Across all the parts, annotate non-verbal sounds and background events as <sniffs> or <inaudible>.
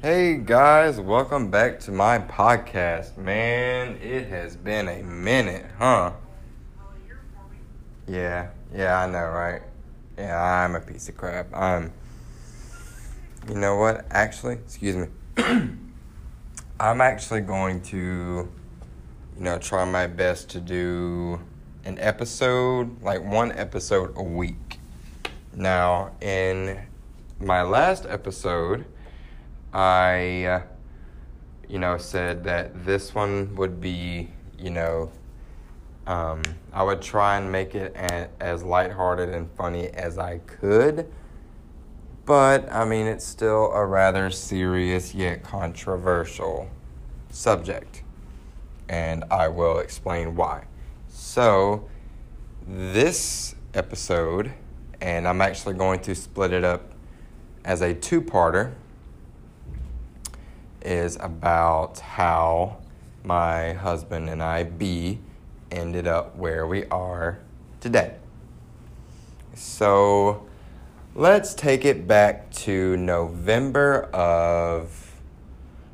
Hey guys, welcome back to my podcast. Man, it has been a minute, huh? Yeah, yeah, I know, right? Yeah, I'm a piece of crap. I'm. You know what? Actually, excuse me. <clears throat> I'm actually going to, you know, try my best to do an episode, like one episode a week. Now, in my last episode, I, you know, said that this one would be, you know, um, I would try and make it a- as lighthearted and funny as I could. But, I mean, it's still a rather serious yet controversial subject. And I will explain why. So, this episode, and I'm actually going to split it up as a two parter is about how my husband and I, B, ended up where we are today. So let's take it back to November of,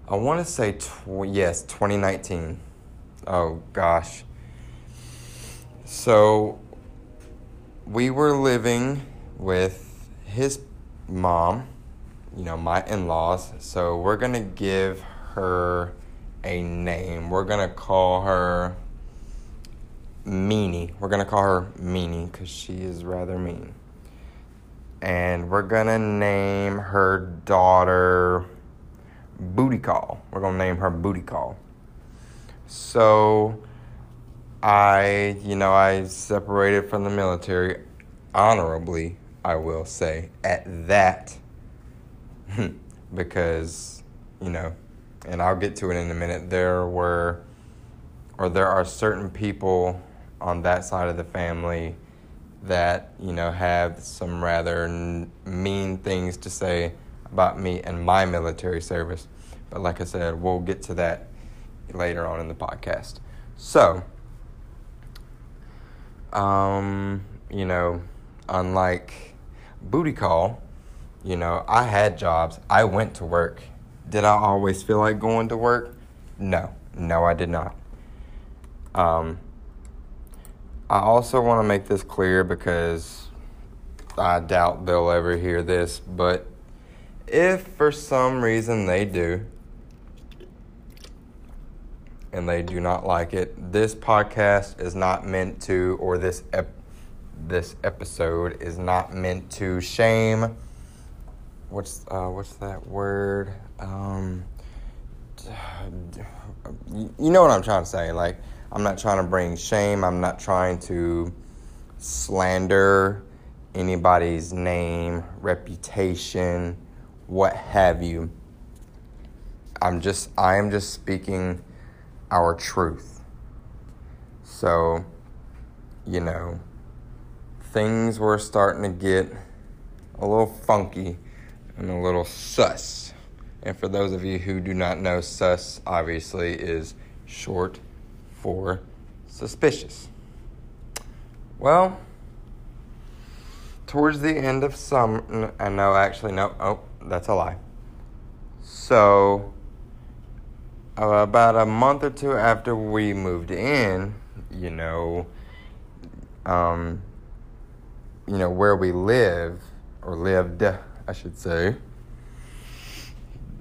I want to say, tw- yes, 2019. Oh gosh. So we were living with his mom you know, my in laws. So we're going to give her a name. We're going to call her Meanie. We're going to call her Meanie because she is rather mean. And we're going to name her daughter Booty Call. We're going to name her Booty Call. So I, you know, I separated from the military honorably, I will say, at that <laughs> because, you know, and I'll get to it in a minute, there were, or there are certain people on that side of the family that, you know, have some rather n- mean things to say about me and my military service. But like I said, we'll get to that later on in the podcast. So, um, you know, unlike Booty Call, you know, I had jobs. I went to work. Did I always feel like going to work? No. No, I did not. Um, I also want to make this clear because I doubt they'll ever hear this, but if for some reason they do, and they do not like it, this podcast is not meant to, or this ep- this episode is not meant to shame what's uh, what's that word? Um, you know what I'm trying to say. Like, I'm not trying to bring shame. I'm not trying to slander anybody's name, reputation, what have you. I'm just I am just speaking our truth. So, you know, things were starting to get a little funky and a little sus. And for those of you who do not know, sus obviously is short for suspicious. Well, towards the end of summer, I know actually, no, oh, that's a lie. So, uh, about a month or two after we moved in, you know, um, you know, where we live or lived I should say,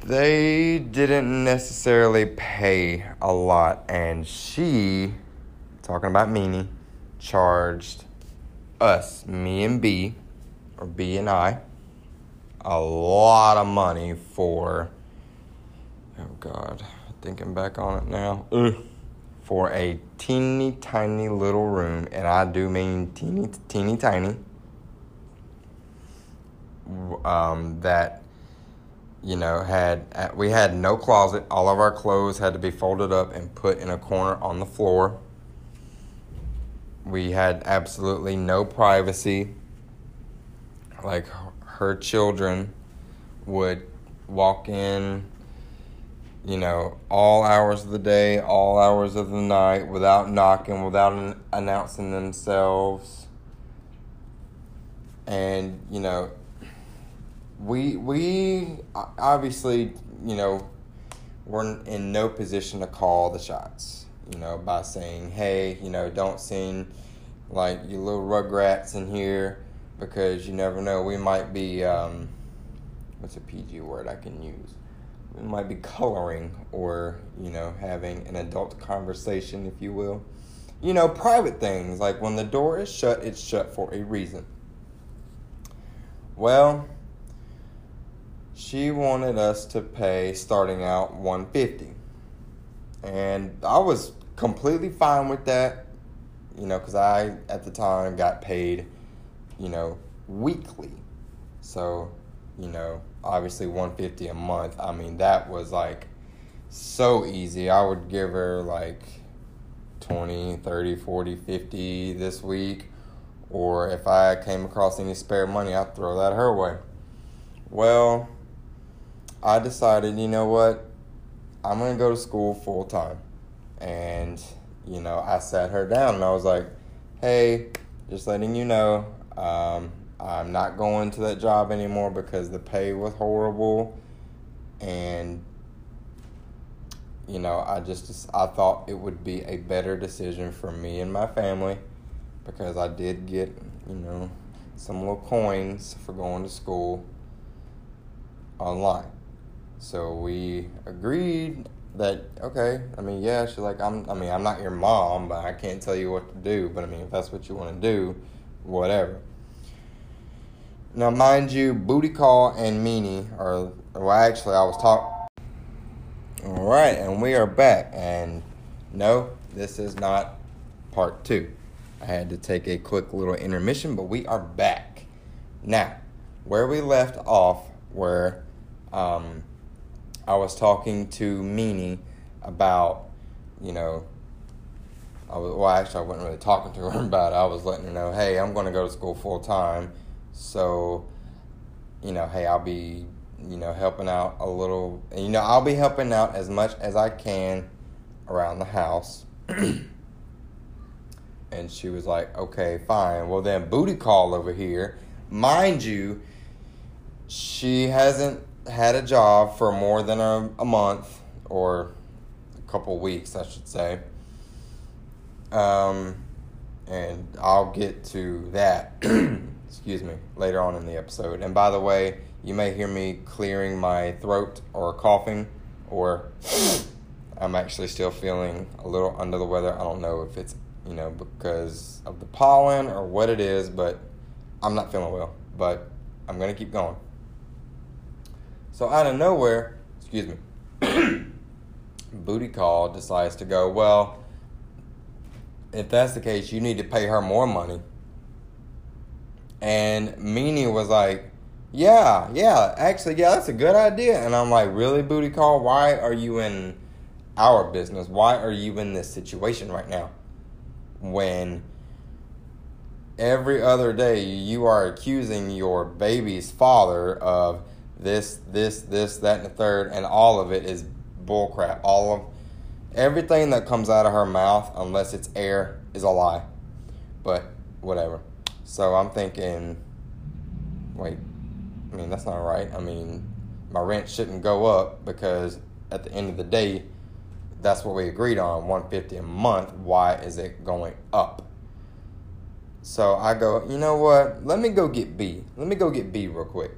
they didn't necessarily pay a lot, and she, talking about Meanie, charged us, me and B, or B and I, a lot of money for, oh God, thinking back on it now, ugh, for a teeny tiny little room, and I do mean teeny, teeny tiny um, that you know had uh, we had no closet. All of our clothes had to be folded up and put in a corner on the floor. We had absolutely no privacy. Like her children would walk in, you know, all hours of the day, all hours of the night, without knocking, without an- announcing themselves. And, you know, we we obviously you know, we're in no position to call the shots, you know, by saying, hey, you know, don't send like you little rugrats in here because you never know. We might be, um, what's a PG word I can use? We might be coloring or, you know, having an adult conversation, if you will. You know, private things like when the door is shut, it's shut for a reason. Well, she wanted us to pay starting out 150 and i was completely fine with that you know because i at the time got paid you know weekly. So you know obviously 150 a month i mean that was like so easy. I would give her like 20 30 40 50 this week or if i came across any spare money i'd throw that her way. Well I decided, you know what, I'm gonna go to school full time. And, you know, I sat her down and I was like, hey, just letting you know, um, I'm not going to that job anymore because the pay was horrible. And, you know, I just, I thought it would be a better decision for me and my family because I did get, you know, some little coins for going to school online. So we agreed that okay. I mean, yeah. She's like, I'm. I mean, I'm not your mom, but I can't tell you what to do. But I mean, if that's what you want to do, whatever. Now, mind you, Booty Call and Meanie are. Well, actually, I was talking. All right, and we are back. And no, this is not part two. I had to take a quick little intermission, but we are back. Now, where we left off, where um, I was talking to Meanie about, you know, I was, well, actually, I wasn't really talking to her <laughs> about it. I was letting her know, hey, I'm going to go to school full time. So, you know, hey, I'll be, you know, helping out a little. You know, I'll be helping out as much as I can around the house. <clears throat> and she was like, okay, fine. Well, then, booty call over here. Mind you, she hasn't had a job for more than a, a month or a couple weeks, I should say. Um, and I'll get to that, <clears throat> excuse me, later on in the episode. And by the way, you may hear me clearing my throat or coughing, or <sniffs> I'm actually still feeling a little under the weather. I don't know if it's, you know, because of the pollen or what it is, but I'm not feeling well. But I'm going to keep going. So out of nowhere, excuse me, <clears throat> Booty Call decides to go, well, if that's the case, you need to pay her more money. And Meanie was like, yeah, yeah, actually, yeah, that's a good idea. And I'm like, really, Booty Call? Why are you in our business? Why are you in this situation right now? When every other day you are accusing your baby's father of this, this, this, that, and the third, and all of it is bullcrap. All of everything that comes out of her mouth, unless it's air, is a lie. But whatever. So I'm thinking, wait, I mean that's not right. I mean, my rent shouldn't go up because at the end of the day, that's what we agreed on, 150 a month. Why is it going up? So I go, you know what? Let me go get B. Let me go get B real quick.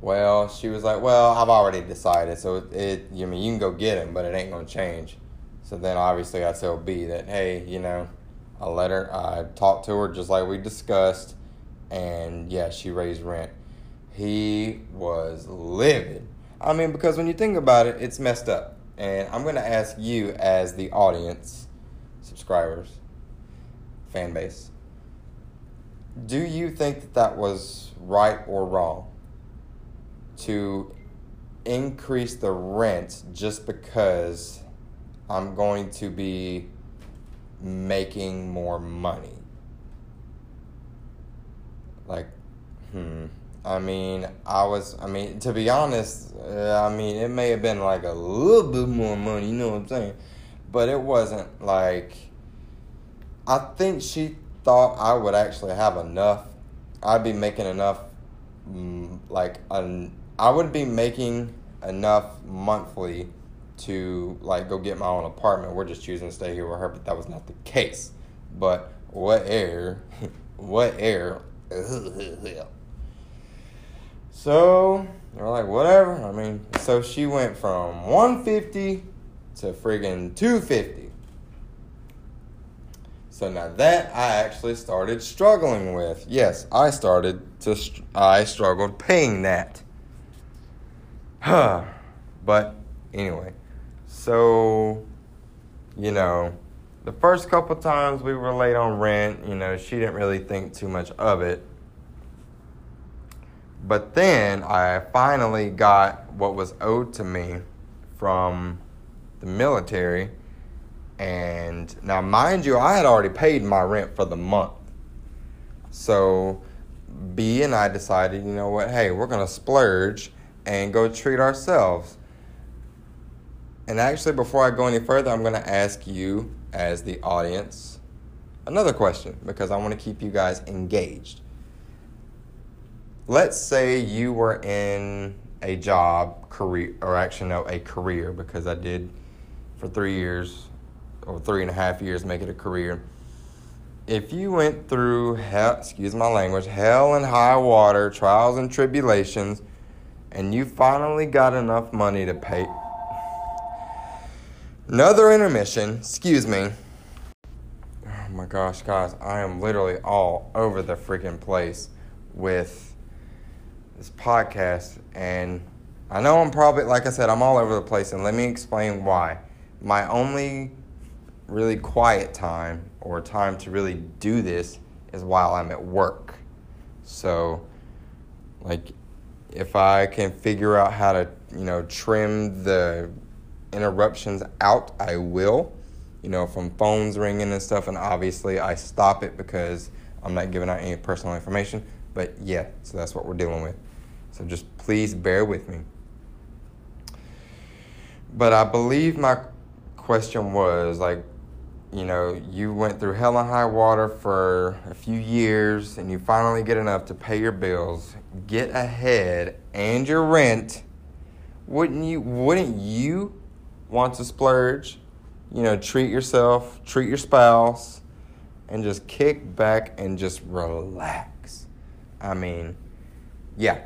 Well, she was like, "Well, I've already decided, so it, it you I mean you can go get him, but it ain't gonna change." So then obviously I tell B that, "Hey, you know, I let her, I talked to her just like we discussed, and yeah, she raised rent." He was livid. I mean, because when you think about it, it's messed up. And I'm gonna ask you, as the audience, subscribers, fan base, do you think that that was right or wrong? To increase the rent just because I'm going to be making more money. Like, hmm. I mean, I was, I mean, to be honest, uh, I mean, it may have been like a little bit more money, you know what I'm saying? But it wasn't like, I think she thought I would actually have enough. I'd be making enough, mm, like, an I would be making enough monthly to like go get my own apartment. We're just choosing to stay here with her, but that was not the case. But what air? <laughs> what air? <laughs> so they're like, whatever. I mean, so she went from 150 to friggin' 250. So now that I actually started struggling with. Yes, I started to, I struggled paying that. <sighs> but anyway, so, you know, the first couple times we were late on rent, you know, she didn't really think too much of it. But then I finally got what was owed to me from the military. And now, mind you, I had already paid my rent for the month. So B and I decided, you know what, hey, we're going to splurge and go treat ourselves. And actually, before I go any further, I'm going to ask you, as the audience, another question because I want to keep you guys engaged. Let's say you were in a job, career, or actually, no, a career, because I did for three years or three and a half years make it a career. If you went through hell, excuse my language, hell and high water, trials and tribulations, and you finally got enough money to pay Another intermission, excuse me. Oh my gosh, guys, I am literally all over the freaking place with this podcast. And I know I'm probably, like I said, I'm all over the place. And let me explain why. My only really quiet time or time to really do this is while I'm at work. So, like, if I can figure out how to, you know, trim the interruptions out, I will. You know, from phones ringing and stuff, and obviously I stop it because I'm not giving out any personal information. But yeah, so that's what we're dealing with. So just please bear with me. But I believe my question was like, you know, you went through hell and high water for a few years and you finally get enough to pay your bills, get ahead and your rent. Wouldn't you wouldn't you want to splurge, you know, treat yourself, treat your spouse, and just kick back and just relax. I mean, yeah.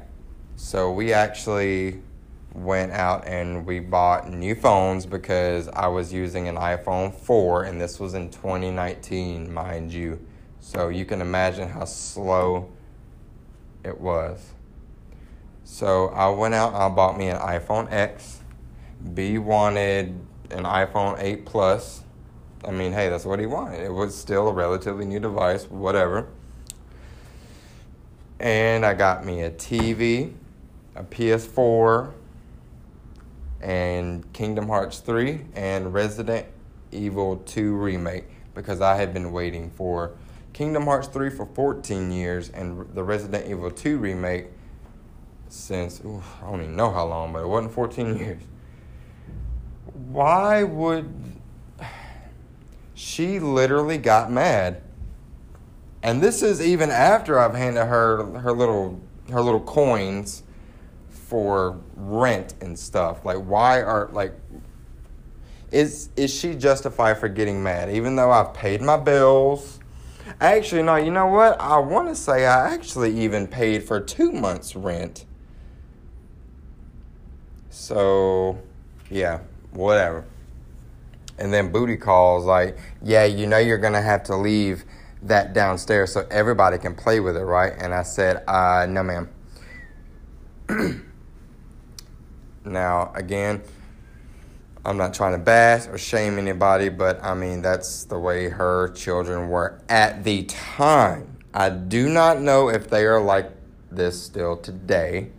So we actually went out and we bought new phones because I was using an iPhone 4 and this was in 2019, mind you. So you can imagine how slow it was. So I went out I bought me an iPhone X B wanted an iPhone 8 Plus. I mean, hey, that's what he wanted. It was still a relatively new device, whatever. And I got me a TV, a PS4, and Kingdom Hearts 3 and Resident Evil 2 Remake because I had been waiting for Kingdom Hearts 3 for 14 years and the Resident Evil 2 Remake since, I don't even know how long, but it wasn't 14 <laughs> years. Why would she literally got mad. And this is even after i've handed her her little her little coins for rent and stuff. Like why are like is is she justified for getting mad? Even though i've paid my bills actually no you know what i want to say i actually even paid for two months rent so yeah whatever. And then Booty Call's like, yeah, you know you're gonna have to leave that downstairs so everybody can play with it, right? And I said, uh, no, ma'am. <clears throat> now, again, I'm not trying to bash or shame anybody, but I mean, that's the way her children were at the time. I do not know if they are like this still today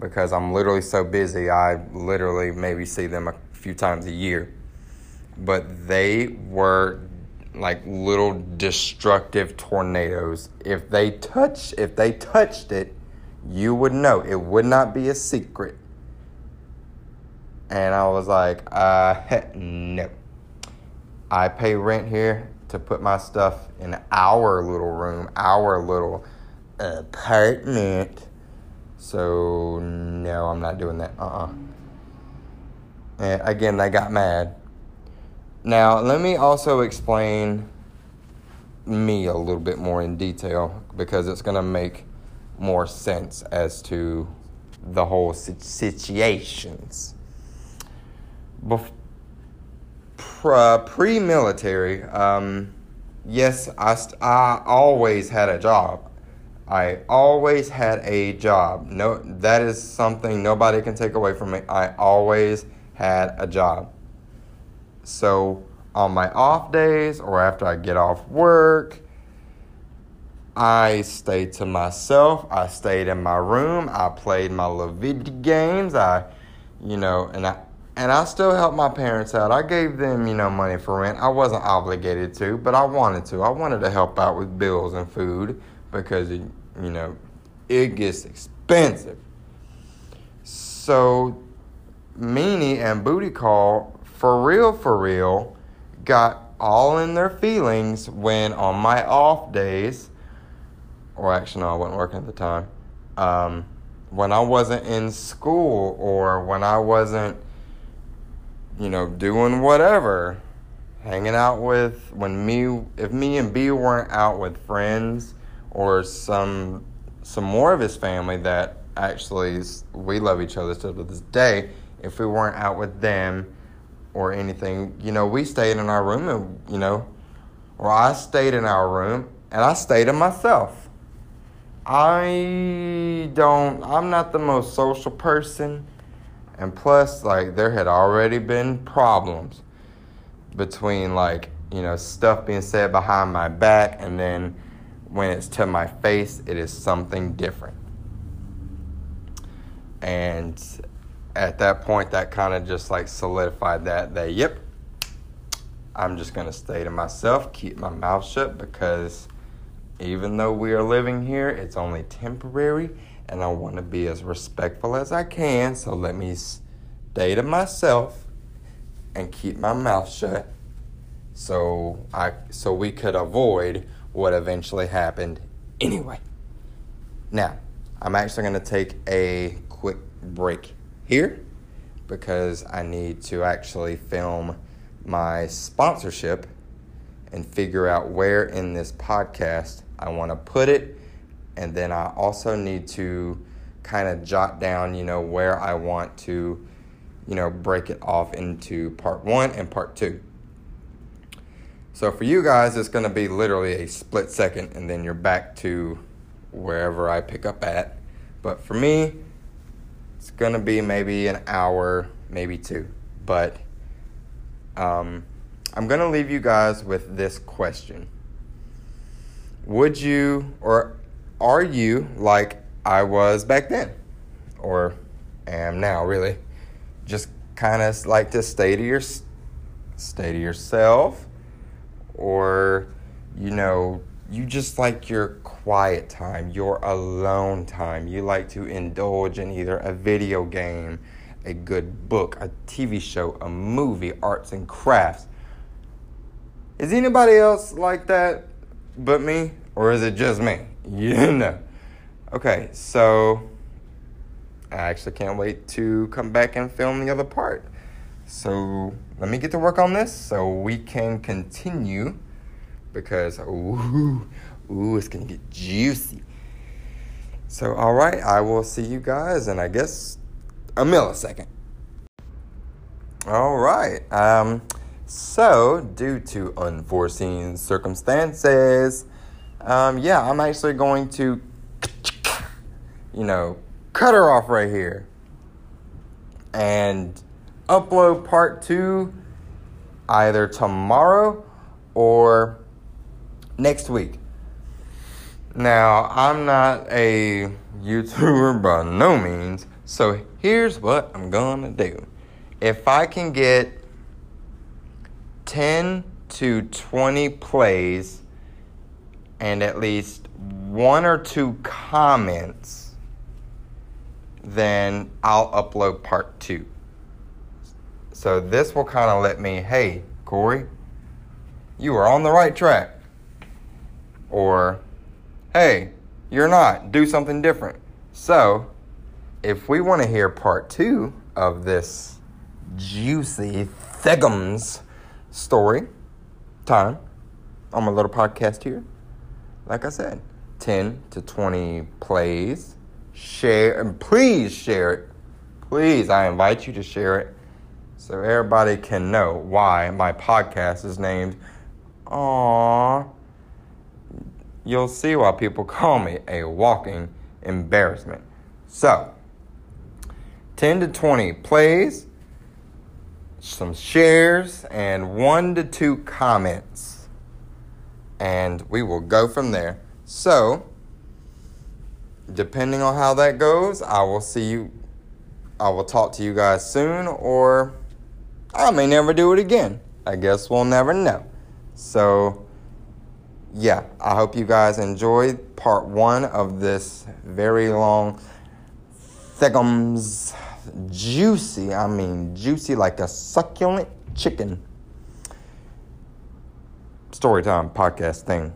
because I'm literally so busy. I literally maybe see them a few times a year. But they were like little destructive tornadoes. If they touch if they touched it, you would know. It would not be a secret. And I was like, uh <laughs> no. I pay rent here to put my stuff in our little room, our little apartment. So, no, I'm not doing that. Uh uh And again, they got mad. Now, let me also explain me a little bit more in detail because it's going to make more sense as to the whole situations. Bef- pre military, um, yes, I, st- I always had a job. I always had a job. No, that is something nobody can take away from me. I always had a job. So on my off days or after I get off work, I stayed to myself. I stayed in my room. I played my little video games. I, you know, and I and I still helped my parents out. I gave them, you know, money for rent. I wasn't obligated to, but I wanted to. I wanted to help out with bills and food because it, you know, it gets expensive. So, Meanie and Booty Call, for real, for real, got all in their feelings when on my off days, or actually, no, I wasn't working at the time, um, when I wasn't in school or when I wasn't, you know, doing whatever, hanging out with, when me, if me and B weren't out with friends or some, some more of his family that actually we love each other still to this day, if we weren't out with them, or anything. You know, we stayed in our room and, you know, or I stayed in our room and I stayed in myself. I don't, I'm not the most social person. And plus, like, there had already been problems between, like, you know, stuff being said behind my back and then when it's to my face, it is something different. And at that point, that kind of just like solidified that, that, yep, I'm just going to stay to myself, keep my mouth shut because even though we are living here, it's only temporary and I want to be as respectful as I can. So let me stay to myself and keep my mouth shut so I so we could avoid what eventually happened anyway. Now, I'm actually going to take a quick break here because I need to actually film my sponsorship and figure out where in this podcast I want to put it. And then I also need to kind of jot down, you know, where I want to, you know, break it off into part one and part two. So for you guys, it's going to be literally a split second and then you're back to wherever I pick up at. But for me, it's gonna be maybe an hour, maybe two. But um, I'm gonna leave you guys with this question: Would you, or are you like I was back then, or am now? Really, just kind of like to stay to your stay to yourself, or you know, you just like your quiet time, your alone time. You like to indulge in either a video game, a good book, a TV show, a movie, arts and crafts. Is anybody else like that but me? Or is it just me? You <laughs> know. Okay, so I actually can't wait to come back and film the other part. So let me get to work on this so we can continue because ooh, ooh, it's gonna get juicy. So, all right, I will see you guys in I guess a millisecond. All right. Um, so, due to unforeseen circumstances, um, yeah, I'm actually going to, you know, cut her off right here and upload part two either tomorrow or next week. Now, I'm not a YouTuber by no means, so here's what I'm gonna do. If I can get 10 to 20 plays and at least one or two comments, then I'll upload part two. So this will kind of let me, hey, Corey, you are on the right track. Or, hey, you're not, do something different. So, if we want to hear part two of this juicy Thegums story time on my little podcast here, like I said, 10 to 20 plays. Share and please share it. Please, I invite you to share it so everybody can know why my podcast is named Aww. You'll see why people <laughs> call me a walking embarrassment. So, 10 to 20 plays, some shares, and 1 to 2 comments. And we will go from there. So, depending on how that goes, I will see you. I will talk to you guys soon, or I may never do it again. I guess we'll never know. So, yeah, I hope you guys enjoyed part one of this very long Thegums juicy, I mean juicy like a succulent chicken storytime podcast thing.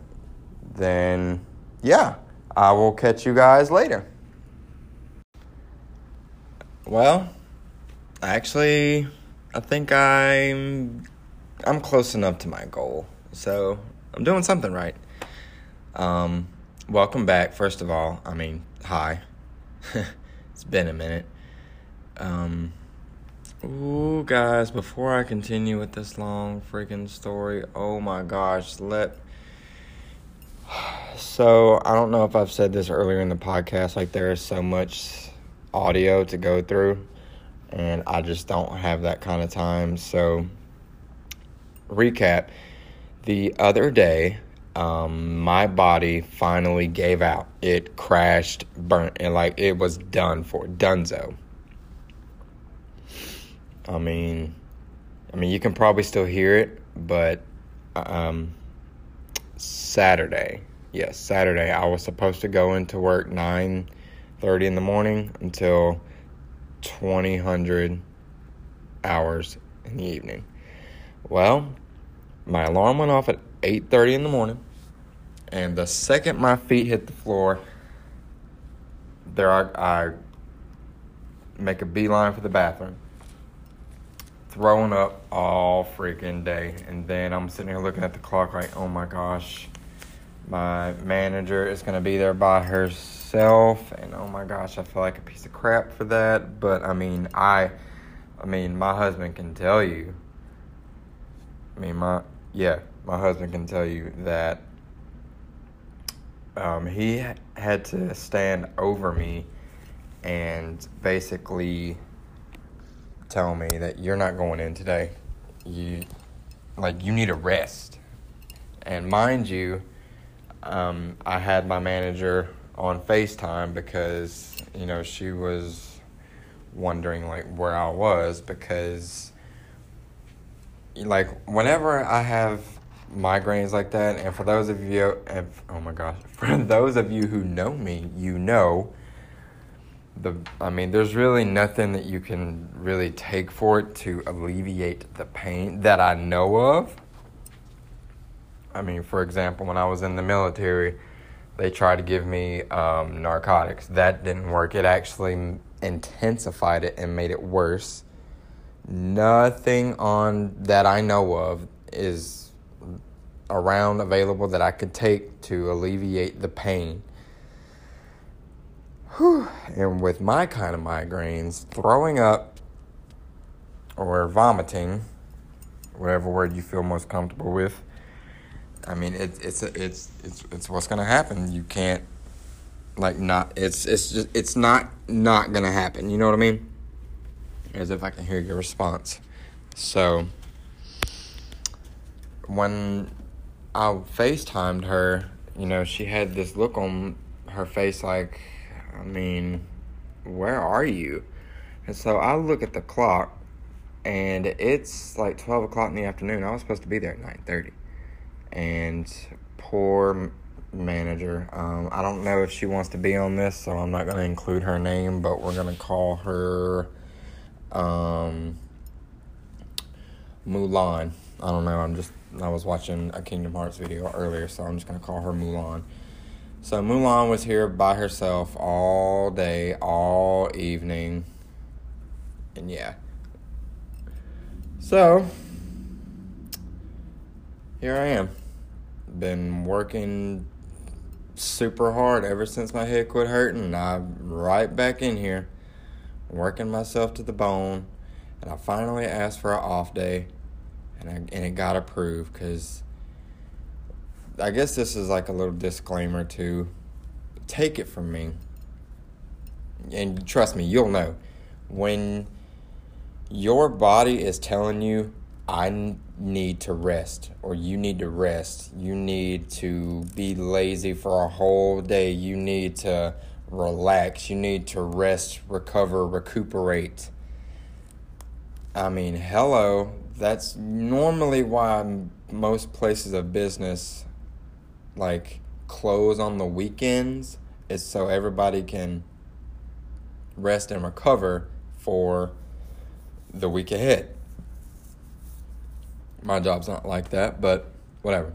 Then, yeah, I will catch you guys later. Well, actually, I think I'm I'm close enough to my goal. So I'm doing something right. Um, welcome back, first of all. I mean, hi. <laughs> it's been a minute. Um, ooh, guys, before I continue with this long freaking story, oh my gosh, let. <sighs> So, I don't know if I've said this earlier in the podcast, like, there is so much audio to go through, and I just don't have that kind of time. So, recap the other day, um, my body finally gave out. It crashed, burnt, and like it was done for, donezo. I mean, I mean, you can probably still hear it, but um, Saturday, yes, Saturday, I was supposed to go into work nine thirty in the morning until twenty hundred hours in the evening. Well, my alarm went off at 8:30 in the morning, and the second my feet hit the floor, there I, I make a beeline for the bathroom, throwing up all freaking day, and then I'm sitting here looking at the clock like, oh my gosh, my manager is gonna be there by herself, and oh my gosh, I feel like a piece of crap for that. But I mean, I, I mean, my husband can tell you. I mean, my yeah, my husband can tell you that um, he had to stand over me and basically tell me that you're not going in today. You like you need a rest. And mind you, um, I had my manager on FaceTime because you know she was wondering like where I was because like whenever I have migraines like that, and for those of you, if, oh my gosh, <laughs> for those of you who know me, you know the. I mean, there's really nothing that you can really take for it to alleviate the pain that I know of. I mean, for example, when I was in the military, they tried to give me um, narcotics. That didn't work. It actually intensified it and made it worse Nothing on that I know of is around available that I could take to alleviate the pain. Whew. And with my kind of migraines, throwing up or vomiting, whatever word you feel most comfortable with, I mean, it, it's it's it's it's what's gonna happen. You can't like not. It's it's just it's not not gonna happen. You know what I mean? as if I can hear your response. So when I FaceTimed her, you know, she had this look on her face like, I mean, where are you? And so I look at the clock and it's like 12 o'clock in the afternoon. I was supposed to be there at 9.30. And poor manager, um, I don't know if she wants to be on this, so I'm not going to include her name, but we're going to call her um, Mulan. I don't know. I'm just I was watching a Kingdom Hearts video earlier, so I'm just gonna call her Mulan. So Mulan was here by herself all day, all evening. And yeah. So, here I am. Been working super hard ever since my head quit hurting. I'm right back in here, working myself to the bone. And I finally asked for an off day, and, I, and it got approved because I guess this is like a little disclaimer to take it from me. And trust me, you'll know. When your body is telling you, I need to rest, or you need to rest, you need to be lazy for a whole day, you need to relax, you need to rest, recover, recuperate. I mean, hello, that's normally why most places of business like close on the weekends is so everybody can rest and recover for the week ahead. My job's not like that, but whatever.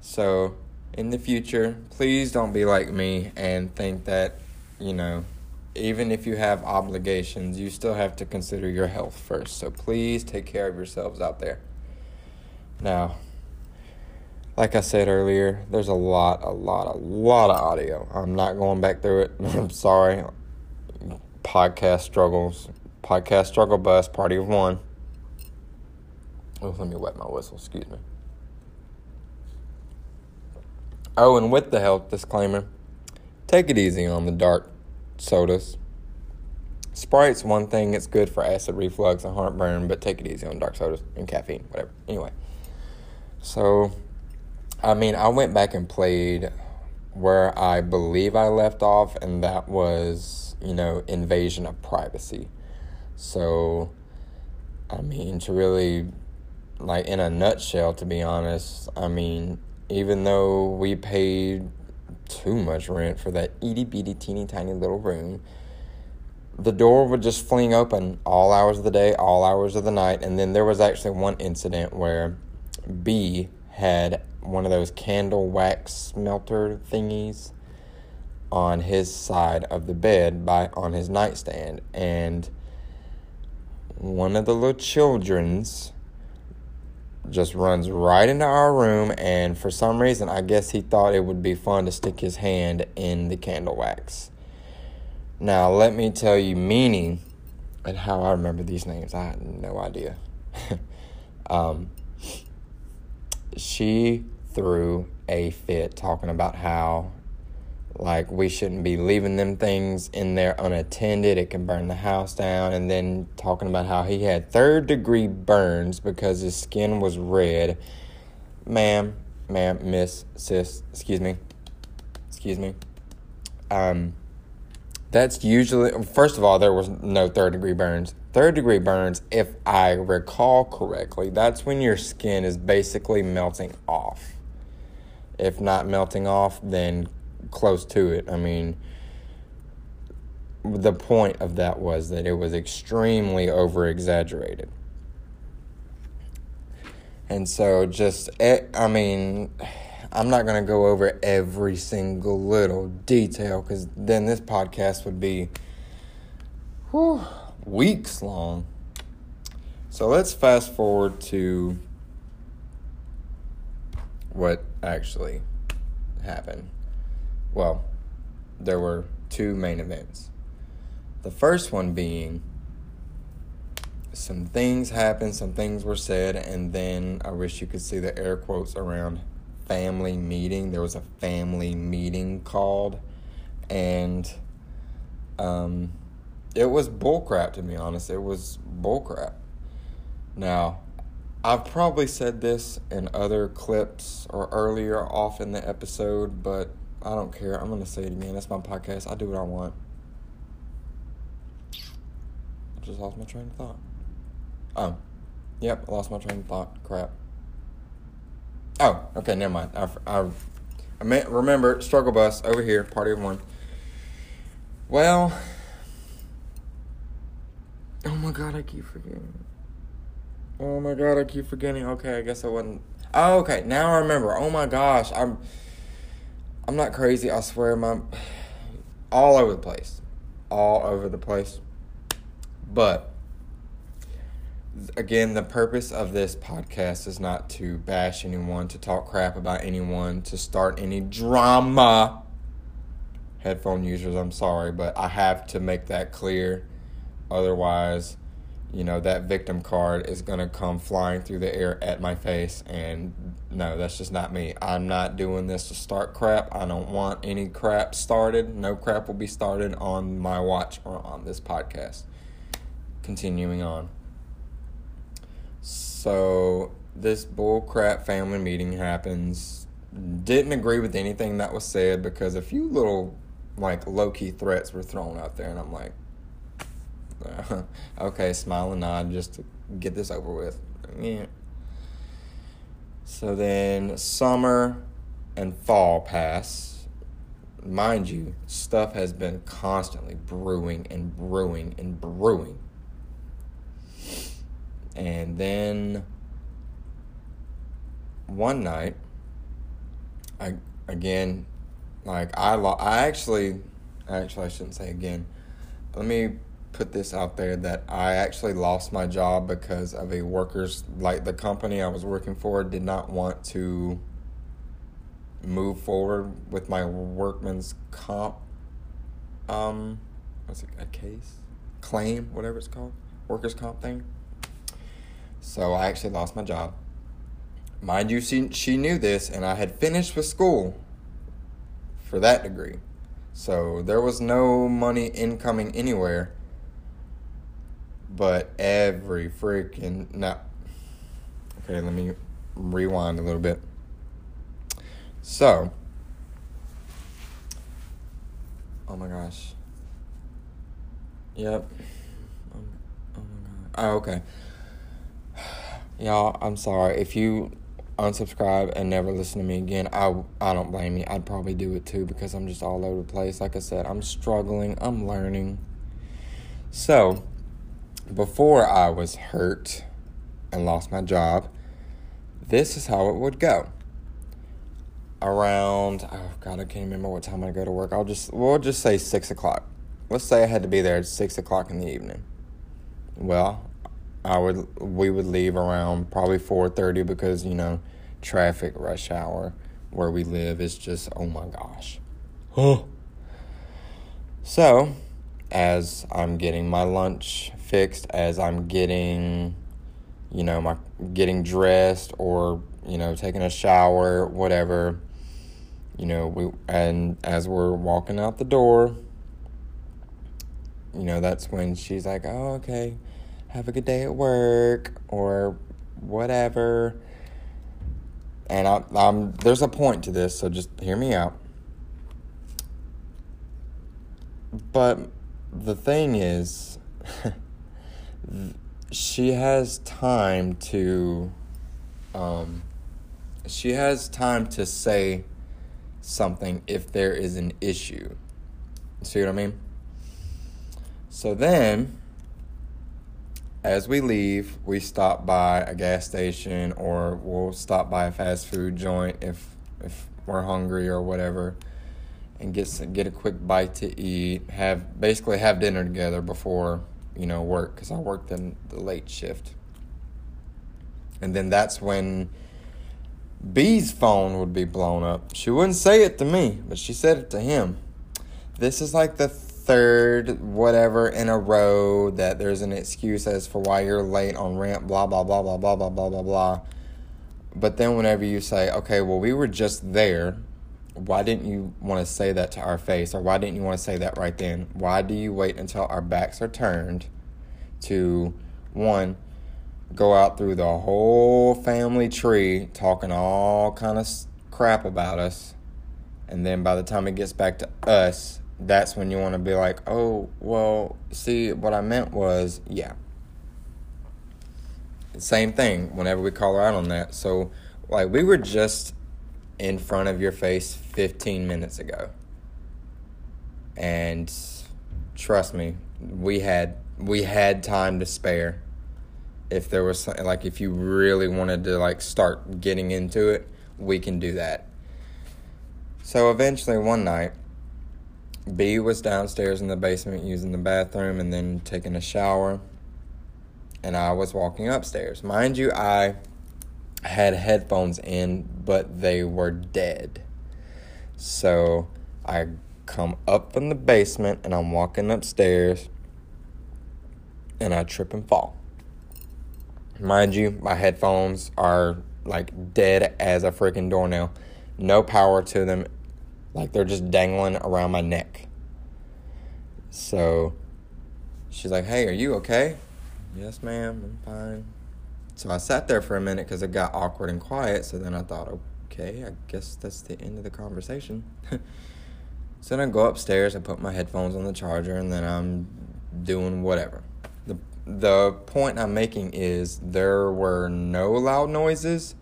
So, in the future, please don't be like me and think that, you know, even if you have obligations, you still have to consider your health first. So, please take care of yourselves out there. Now, like I said earlier, there's a lot, a lot, a lot of audio. I'm not going back through it. <laughs> I'm sorry. Podcast struggles, podcast struggle bus, party of one. Oh, let me wet my whistle. Excuse me. Oh, and with the health disclaimer, take it easy on the dark sodas. Sprite's one thing, it's good for acid reflux and heartburn, but take it easy on dark sodas and caffeine, whatever. Anyway, so I mean, I went back and played where I believe I left off, and that was, you know, invasion of privacy. So, I mean, to really, like, in a nutshell, to be honest, I mean, even though we paid too much rent for that itty bitty teeny tiny little room, the door would just fling open all hours of the day, all hours of the night. And then there was actually one incident where B had one of those candle wax smelter thingies on his side of the bed by on his nightstand and one of the little children's just runs right into our room and for some reason I guess he thought it would be fun to stick his hand in the candle wax. Now let me tell you Meanie and how I remember these names. I had no idea. <laughs> um, she threw a fit talking about how like we shouldn't be leaving them things in there unattended. It can burn the house down. And then talking about how he had third degree burns because his skin was red. Ma'am ma'am miss sis excuse me excuse me. Um that's usually first of all there was no third degree burns. Third degree burns if i recall correctly that's when your skin is basically melting off if not melting off, then close to it. I mean, the point of that was that it was extremely over exaggerated. And so, just, eh, I mean, I'm not going to go over every single little detail because then this podcast would be whew, weeks long. So let's fast forward to what actually happened. Well, there were two main events. The first one being some things happened, some things were said, and then I wish you could see the air quotes around family meeting. There was a family meeting called, and um, it was bullcrap to be honest. It was bullcrap. Now, I've probably said this in other clips or earlier off in the episode, but I don't care. I'm going to say it again. That's my podcast. I do what I want. I just lost my train of thought. Oh, yep, I lost my train of thought. Crap. Oh, okay, never mind. I, I, I meant, remember, struggle bus over here, party of one. Well, oh my god, I keep forgetting. Oh my god, I keep forgetting. Okay, I guess I wasn't. Oh, okay. Now I remember. Oh my gosh, I'm. I'm not crazy. I swear, my all over the place, all over the place. But again, the purpose of this podcast is not to bash anyone, to talk crap about anyone, to start any drama. Headphone users, I'm sorry, but I have to make that clear. Otherwise, you know, that victim card is going to come flying through the air at my face. And no, that's just not me. I'm not doing this to start crap. I don't want any crap started. No crap will be started on my watch or on this podcast. Continuing on. So, this bullcrap family meeting happens. Didn't agree with anything that was said because a few little, like, low key threats were thrown out there. And I'm like, <laughs> okay, smile and nod just to get this over with. Yeah. So then summer and fall pass. Mind you, stuff has been constantly brewing and brewing and brewing. And then one night, I again, like I, I actually, actually I shouldn't say again. Let me put this out there that I actually lost my job because of a workers like the company I was working for did not want to move forward with my workman's comp um what's it a case? Claim whatever it's called workers comp thing. So I actually lost my job. Mind you she, she knew this and I had finished with school for that degree. So there was no money incoming anywhere but every freaking now okay let me rewind a little bit. So oh my gosh. Yep. Oh, oh my god. Oh okay. Y'all i'm sorry. If you unsubscribe and never listen to me again i i don't blame you. I'd probably do it too because i'm just all over the place. Like i said i'm struggling. I'm learning. So before I was hurt and lost my job, this is how it would go. Around oh god, I can't remember what time I go to work. I'll just we'll just say six o'clock. Let's say I had to be there at six o'clock in the evening. Well, I would we would leave around probably four thirty because you know traffic rush hour where we live is just oh my gosh. Huh. <gasps> So, as I'm getting my lunch fixed as I'm getting, you know, my getting dressed or you know taking a shower, whatever. You know, we and as we're walking out the door, you know, that's when she's like, "Oh, okay, have a good day at work," or whatever. And I, I'm there's a point to this, so just hear me out. But the thing is. <laughs> she has time to um, she has time to say something if there is an issue. See what I mean? So then, as we leave, we stop by a gas station or we'll stop by a fast food joint if if we're hungry or whatever, and get some, get a quick bite to eat. Have basically have dinner together before you know, work because I worked in the late shift. And then that's when B's phone would be blown up. She wouldn't say it to me, but she said it to him. This is like the third whatever in a row that there's an excuse as for why you're late on rent, blah, blah, blah, blah, blah, blah, blah, blah, blah. But then whenever you say, okay, well, we were just there, why didn't you want to say that to our face? Or why didn't you want to say that right then? Why do you wait until our backs are turned to, one, go out through the whole family tree talking all kind of crap about us and then by the time it gets back to us that's when you want to be like oh well see what i meant was yeah same thing whenever we call her out on that so like we were just in front of your face 15 minutes ago. And trust me, we had we had time to spare. If there was like if you really wanted to like start getting into it, we can do that. So eventually, one night, B was downstairs in the basement using the bathroom and then taking a shower. And I was walking upstairs. Mind you, I had headphones in, but they were dead. So I come up from the basement and I'm walking upstairs and I trip and fall. Mind you, my headphones are like dead as a freaking doornail. No power to them. Like they're just dangling around my neck. So she's like, Hey, are you okay? Yes, ma'am, I'm fine. So I sat there for a minute because it got awkward and quiet. So then I thought, okay, I guess that's the end of the conversation. <laughs> so then I go upstairs, I put my headphones on the charger, and then I'm doing whatever. The, the point I'm making is there were no loud noises.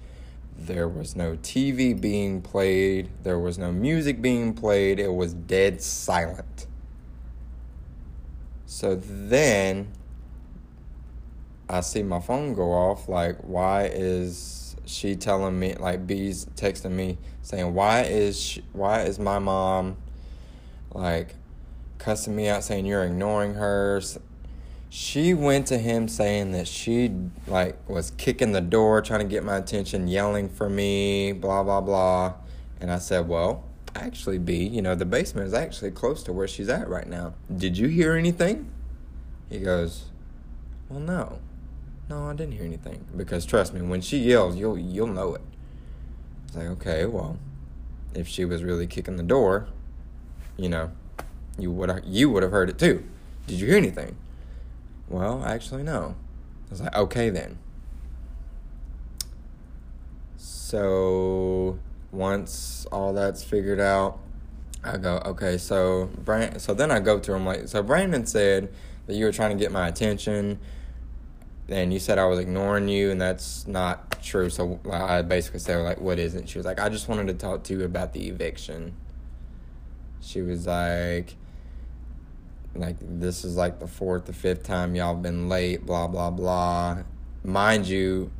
There was no TV being played. There was no music being played. It was dead silent. So then I see my phone go off. Like, why is she telling me? Like, B's texting me saying, "Why is she, why is my mom like cussing me out, saying you're ignoring her?" She went to him saying that she like was kicking the door, trying to get my attention, yelling for me, blah blah blah. And I said, "Well, actually, B, you know, the basement is actually close to where she's at right now. Did you hear anything?" He goes, "Well, no." No, I didn't hear anything. Because trust me, when she yells, you'll you'll know it. It's like, okay, well, if she was really kicking the door, you know, you would you would have heard it too. Did you hear anything? Well, actually, no. I was like, okay then. So once all that's figured out, I go, okay, so Brand so then I go to him like so Brandon said that you were trying to get my attention and you said I was ignoring you, and that's not true. So I basically said, like, what is it? She was like, I just wanted to talk to you about the eviction. She was like, like this is like the fourth or fifth time y'all been late, blah blah blah. Mind you,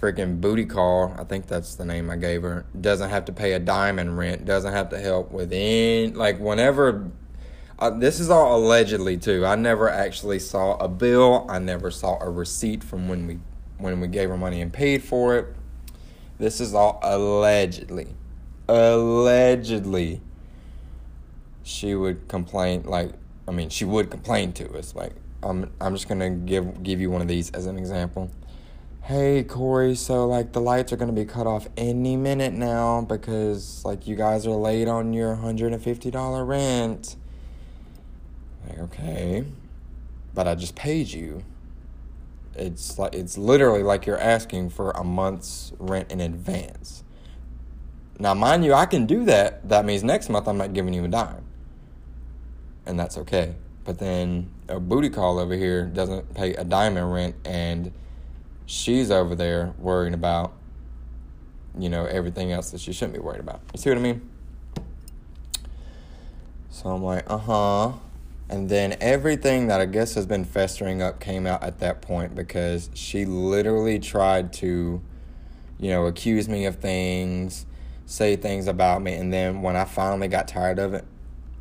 freaking booty call, I think that's the name I gave her, doesn't have to pay a in rent, doesn't have to help with any like whenever this is all allegedly too. I never actually saw a bill. I never saw a receipt from when we when we gave her money and paid for it. This is all allegedly. Allegedly. She would complain like I mean, she would complain to us like I'm I'm just to give give you one of these as an example. Hey Corey, so like the lights are gonna be cut off any minute now because like you guys are late on your hundred and fifty dollar rent. Like, okay, but I just paid you. It's like it's literally like you're asking for a month's rent in advance. Now, mind you, I can do that. That means next month I'm not giving you a dime. And that's okay. But then a booty call over here doesn't pay a dime in rent and she's over there worrying about, you know, everything else that she shouldn't be worried about. You see what I mean? So I'm like, uh huh. And then everything that I guess has been festering up came out at that point because she literally tried to, you know, accuse me of things, say things about me. And then when I finally got tired of it,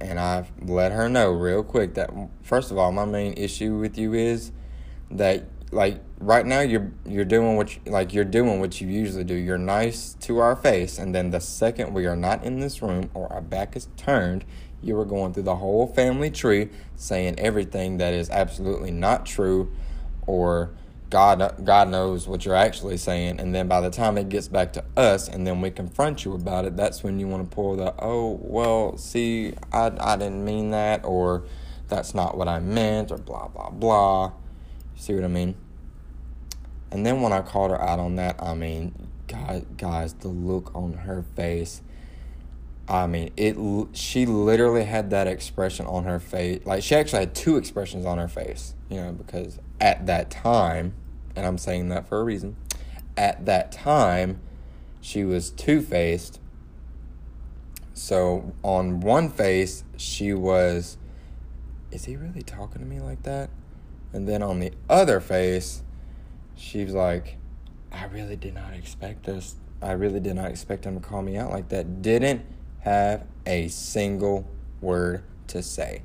and I let her know real quick that, first of all, my main issue with you is that like right now you're you're doing what you, like you're doing what you usually do. You're nice to our face, and then the second we are not in this room or our back is turned, you were going through the whole family tree saying everything that is absolutely not true or God God knows what you're actually saying. And then by the time it gets back to us and then we confront you about it that's when you want to pull the oh well see I I didn't mean that or that's not what I meant or blah blah blah. See what I mean? And then when I called her out on that I mean guys guys the look on her face I mean, it. She literally had that expression on her face. Like she actually had two expressions on her face. You know, because at that time, and I'm saying that for a reason. At that time, she was two faced. So on one face, she was, is he really talking to me like that? And then on the other face, she was like, I really did not expect this. I really did not expect him to call me out like that. Didn't have a single word to say.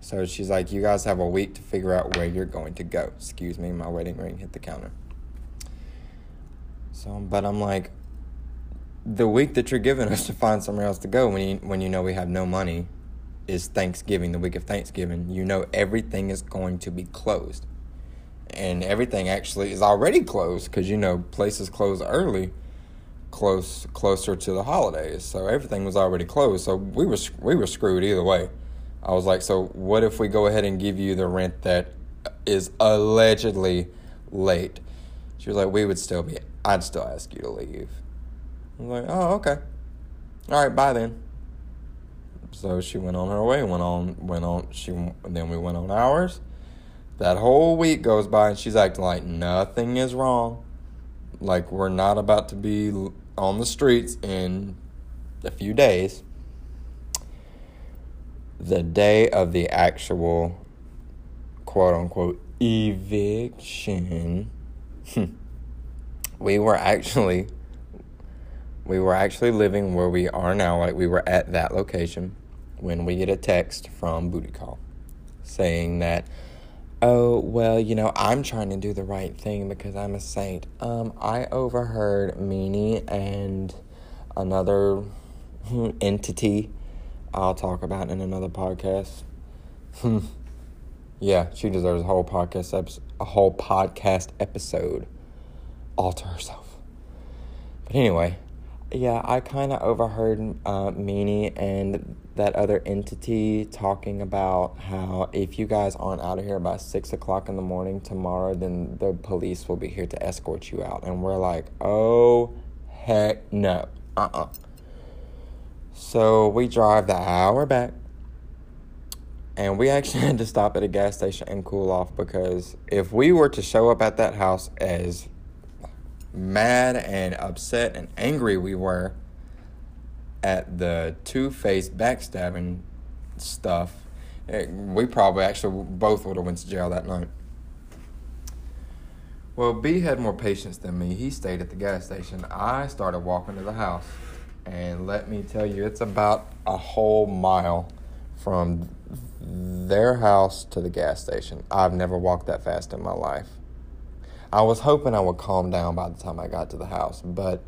So she's like, You guys have a week to figure out where you're going to go. Excuse me, my wedding ring hit the counter. So, but I'm like, the week that you're giving us to find somewhere else to go when you when you know we have no money is Thanksgiving, the week of Thanksgiving. You know everything is going to be closed. And everything actually is already closed because you know places close early, close closer to the holidays. So everything was already closed. So we were we were screwed either way. I was like, so what if we go ahead and give you the rent that is allegedly late? She was like, we would still be. I'd still ask you to leave. I was like, oh okay. All right, bye then. So she went on her way, went on, went on. She then we went on ours. That whole week goes by, and she's acting like nothing is wrong, like we're not about to be on the streets in a few days. The day of the actual quote unquote eviction, hmm, we were actually we were actually living where we are now, like we were at that location when we get a text from Booty Call saying that, oh, well, you know, I'm trying to do the right thing because I'm a saint. Um, I overheard Meanie and another <laughs> entity I'll talk about in another podcast. yeah, she deserves a whole podcast episode, a whole podcast episode all to herself. But anyway, yeah, I kind of overheard uh, Meanie and that other entity talking about how if you guys aren't out of here by six o'clock in the morning tomorrow, then the police will be here to escort you out. And we're like, oh, heck no. Uh uh-uh. uh So we drive the hour back. And we actually <laughs> had to stop at a gas station and cool off because if we were to show up at that house as mad and upset and angry we were at the two faced backstabbing stuff, it, we probably actually both would have went to jail that night. Well, B had more patience than me. He stayed at the gas station. I started walking to the house. And let me tell you, it's about a whole mile from their house to the gas station. I've never walked that fast in my life. I was hoping I would calm down by the time I got to the house, but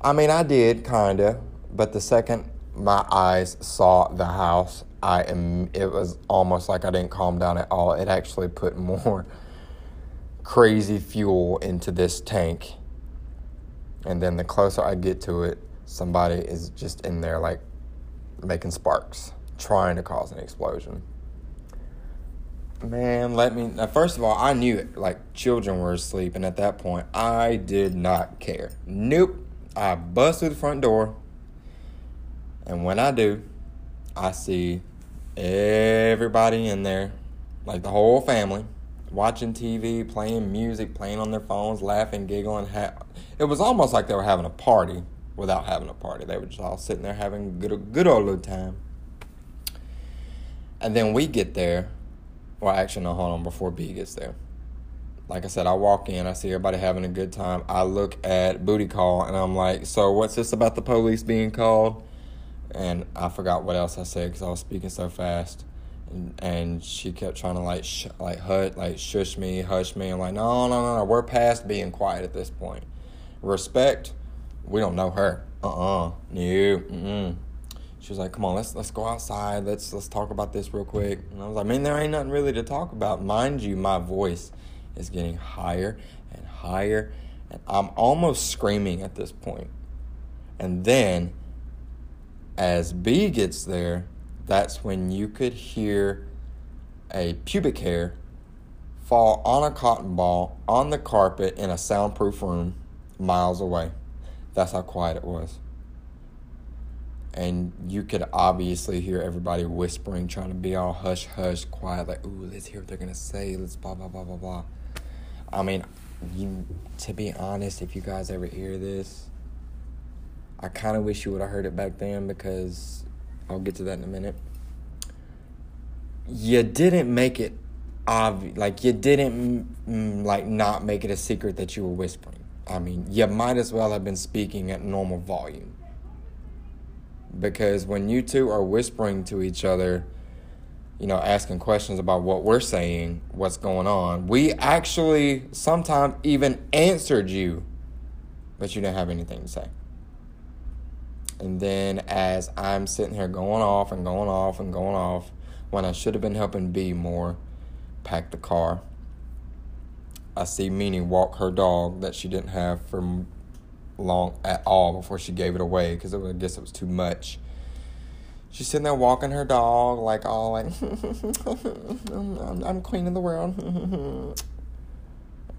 I mean, I did kind of. But the second my eyes saw the house, I am. It was almost like I didn't calm down at all. It actually put more <laughs> crazy fuel into this tank. And then the closer I get to it, somebody is just in there like making sparks, trying to cause an explosion. Man, let me. Now, first of all, I knew it. Like children were asleep, and at that point, I did not care. Nope. I bust through the front door, and when I do, I see everybody in there, like the whole family, watching TV, playing music, playing on their phones, laughing, giggling. Ha- it was almost like they were having a party without having a party. They were just all sitting there having a good, good old time. And then we get there well, actually, no, hold on. Before B gets there, like I said, I walk in, I see everybody having a good time. I look at Booty Call, and I'm like, "So what's this about the police being called?" And I forgot what else I said because I was speaking so fast, and, and she kept trying to like sh- like hut like shush me, hush me. I'm like, "No, no, no, no. We're past being quiet at this point. Respect. We don't know her. Uh uh-uh. uh. No. Mm-mm she was like, "Come on, let's let's go outside. Let's let's talk about this real quick." And I was like, "Man, there ain't nothing really to talk about. Mind you, my voice is getting higher and higher, and I'm almost screaming at this point. And then, as B gets there, that's when you could hear a pubic hair fall on a cotton ball on the carpet in a soundproof room miles away. That's how quiet it was and you could obviously hear everybody whispering, trying to be all hush hush, quiet, like, ooh, let's hear what they're gonna say, let's blah blah blah blah blah. I mean, you to be honest, if you guys ever hear this, I kind of wish you would have heard it back then because I'll get to that in a minute. You didn't make it obvious, like you didn't like not make it a secret that you were whispering. I mean, you might as well have been speaking at normal volume because when you two are whispering to each other, you know, asking questions about what we're saying, what's going on, we actually sometimes even answered you, but you didn't have anything to say. And then as I'm sitting here going off and going off and going off, when I should have been helping B more pack the car, I see Meanie walk her dog that she didn't have for long at all before she gave it away because I guess it was too much. She's sitting there walking her dog like all like <laughs> I'm, I'm queen of the world. <laughs>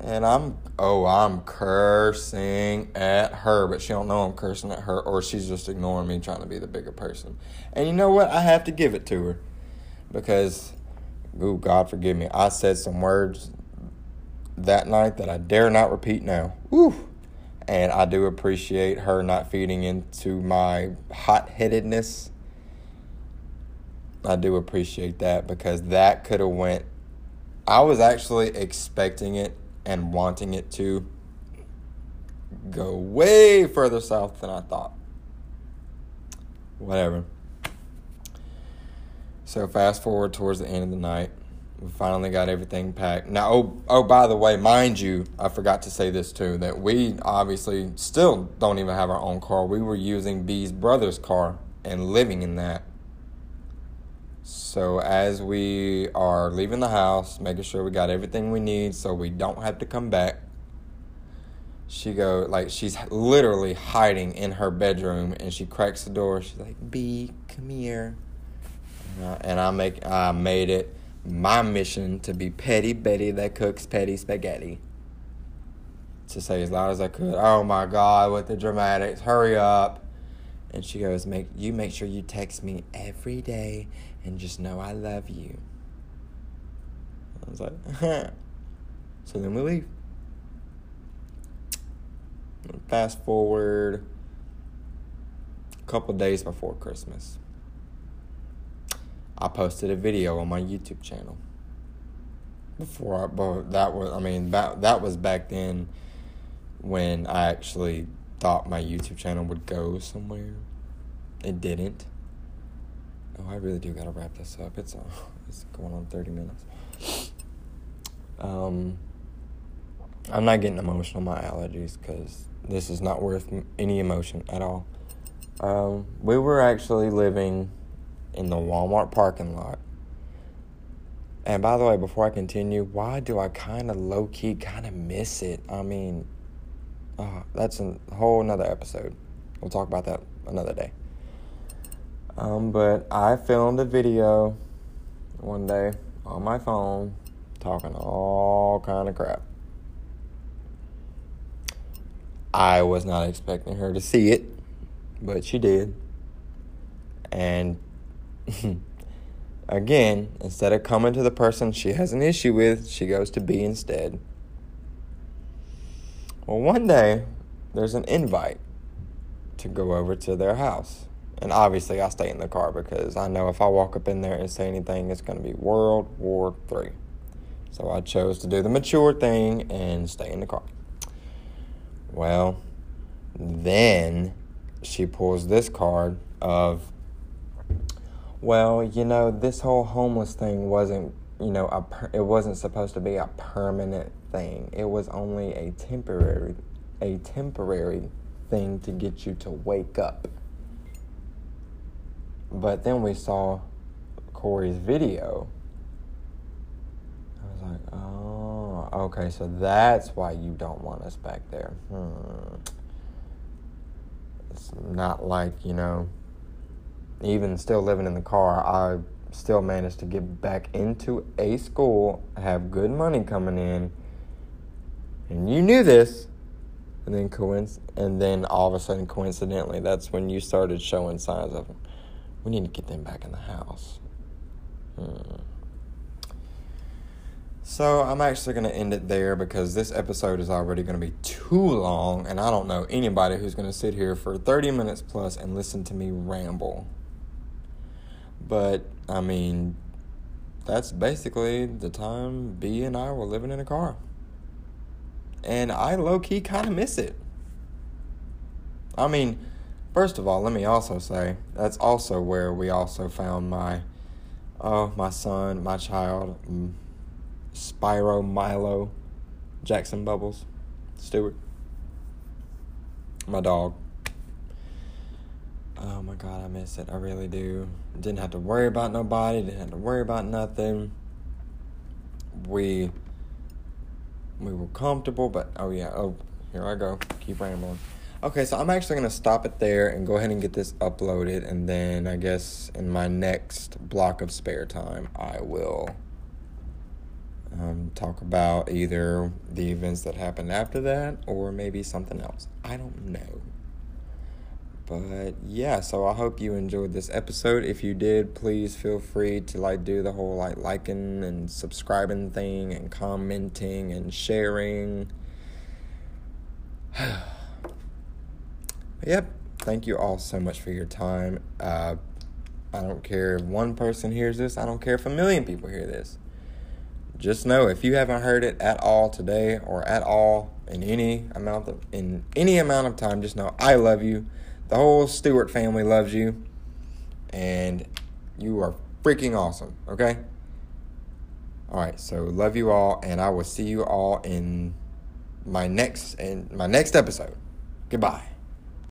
And I'm oh I'm cursing at her, but she don't know I'm cursing at her, or she's just ignoring me, trying to be the bigger person. And you know what? I have to give it to her because, ooh, God forgive me, I said some words that night that I dare not repeat now. Ooh, and I do appreciate her not feeding into my hot headedness. I do appreciate that because that could have went. I was actually expecting it and wanting it to go way further south than I thought. Whatever. So fast forward towards the end of the night, we finally got everything packed. Now, oh, oh, by the way, mind you, I forgot to say this too that we obviously still don't even have our own car. We were using B's brother's car and living in that so as we are leaving the house, making sure we got everything we need so we don't have to come back, she go like she's literally hiding in her bedroom and she cracks the door. She's like, "B, come here." Uh, and I make I made it my mission to be petty Betty that cooks petty spaghetti. To say as loud as I could, "Oh my God!" With the dramatics, hurry up! And she goes, "Make you make sure you text me every day and just know I love you. I was like, huh. so then we leave. Fast forward a couple days before Christmas. I posted a video on my YouTube channel. Before I, but that was, I mean, that, that was back then when I actually thought my YouTube channel would go somewhere. It didn't. Oh, I really do gotta wrap this up. It's uh, <laughs> it's going on thirty minutes. Um, I'm not getting emotional. My allergies, because this is not worth any emotion at all. Um, we were actually living in the Walmart parking lot. And by the way, before I continue, why do I kind of low key kind of miss it? I mean, uh, that's a whole another episode. We'll talk about that another day. Um, but I filmed a video one day on my phone talking all kind of crap. I was not expecting her to see it, but she did. And <laughs> again, instead of coming to the person she has an issue with, she goes to B instead. Well, one day, there's an invite to go over to their house. And obviously, I stay in the car because I know if I walk up in there and say anything, it's going to be World War III. So I chose to do the mature thing and stay in the car. Well, then she pulls this card of, well, you know, this whole homeless thing wasn't, you know, a per- it wasn't supposed to be a permanent thing. It was only a temporary, a temporary thing to get you to wake up. But then we saw Corey's video. I was like, oh, okay, so that's why you don't want us back there. Hmm. It's not like, you know, even still living in the car, I still managed to get back into a school, have good money coming in, and you knew this. And then coinc- and then all of a sudden, coincidentally, that's when you started showing signs of we need to get them back in the house. Hmm. So I'm actually going to end it there because this episode is already going to be too long, and I don't know anybody who's going to sit here for 30 minutes plus and listen to me ramble. But I mean, that's basically the time B and I were living in a car. And I low key kind of miss it. I mean, First of all, let me also say that's also where we also found my, oh, my son, my child, mm, Spyro Milo Jackson Bubbles Stewart, my dog. Oh my god, I miss it. I really do. Didn't have to worry about nobody, didn't have to worry about nothing. We we were comfortable, but oh yeah, oh here I go. Keep rambling. Okay, so I'm actually gonna stop it there and go ahead and get this uploaded, and then I guess in my next block of spare time, I will um, talk about either the events that happened after that or maybe something else. I don't know. But yeah, so I hope you enjoyed this episode. If you did, please feel free to like do the whole like liking and subscribing thing and commenting and sharing. <sighs> <sighs> yep. Thank you all so much for your time. Uh, I don't care if one person hears this. I don't care if a million people hear this. Just know if you haven't heard it at all today or at all in any amount of in any amount of time, just know I love you. The whole Stewart family loves you. And you are freaking awesome, okay? All right, so love you all and I will see you all in my next in my next episode. Goodbye.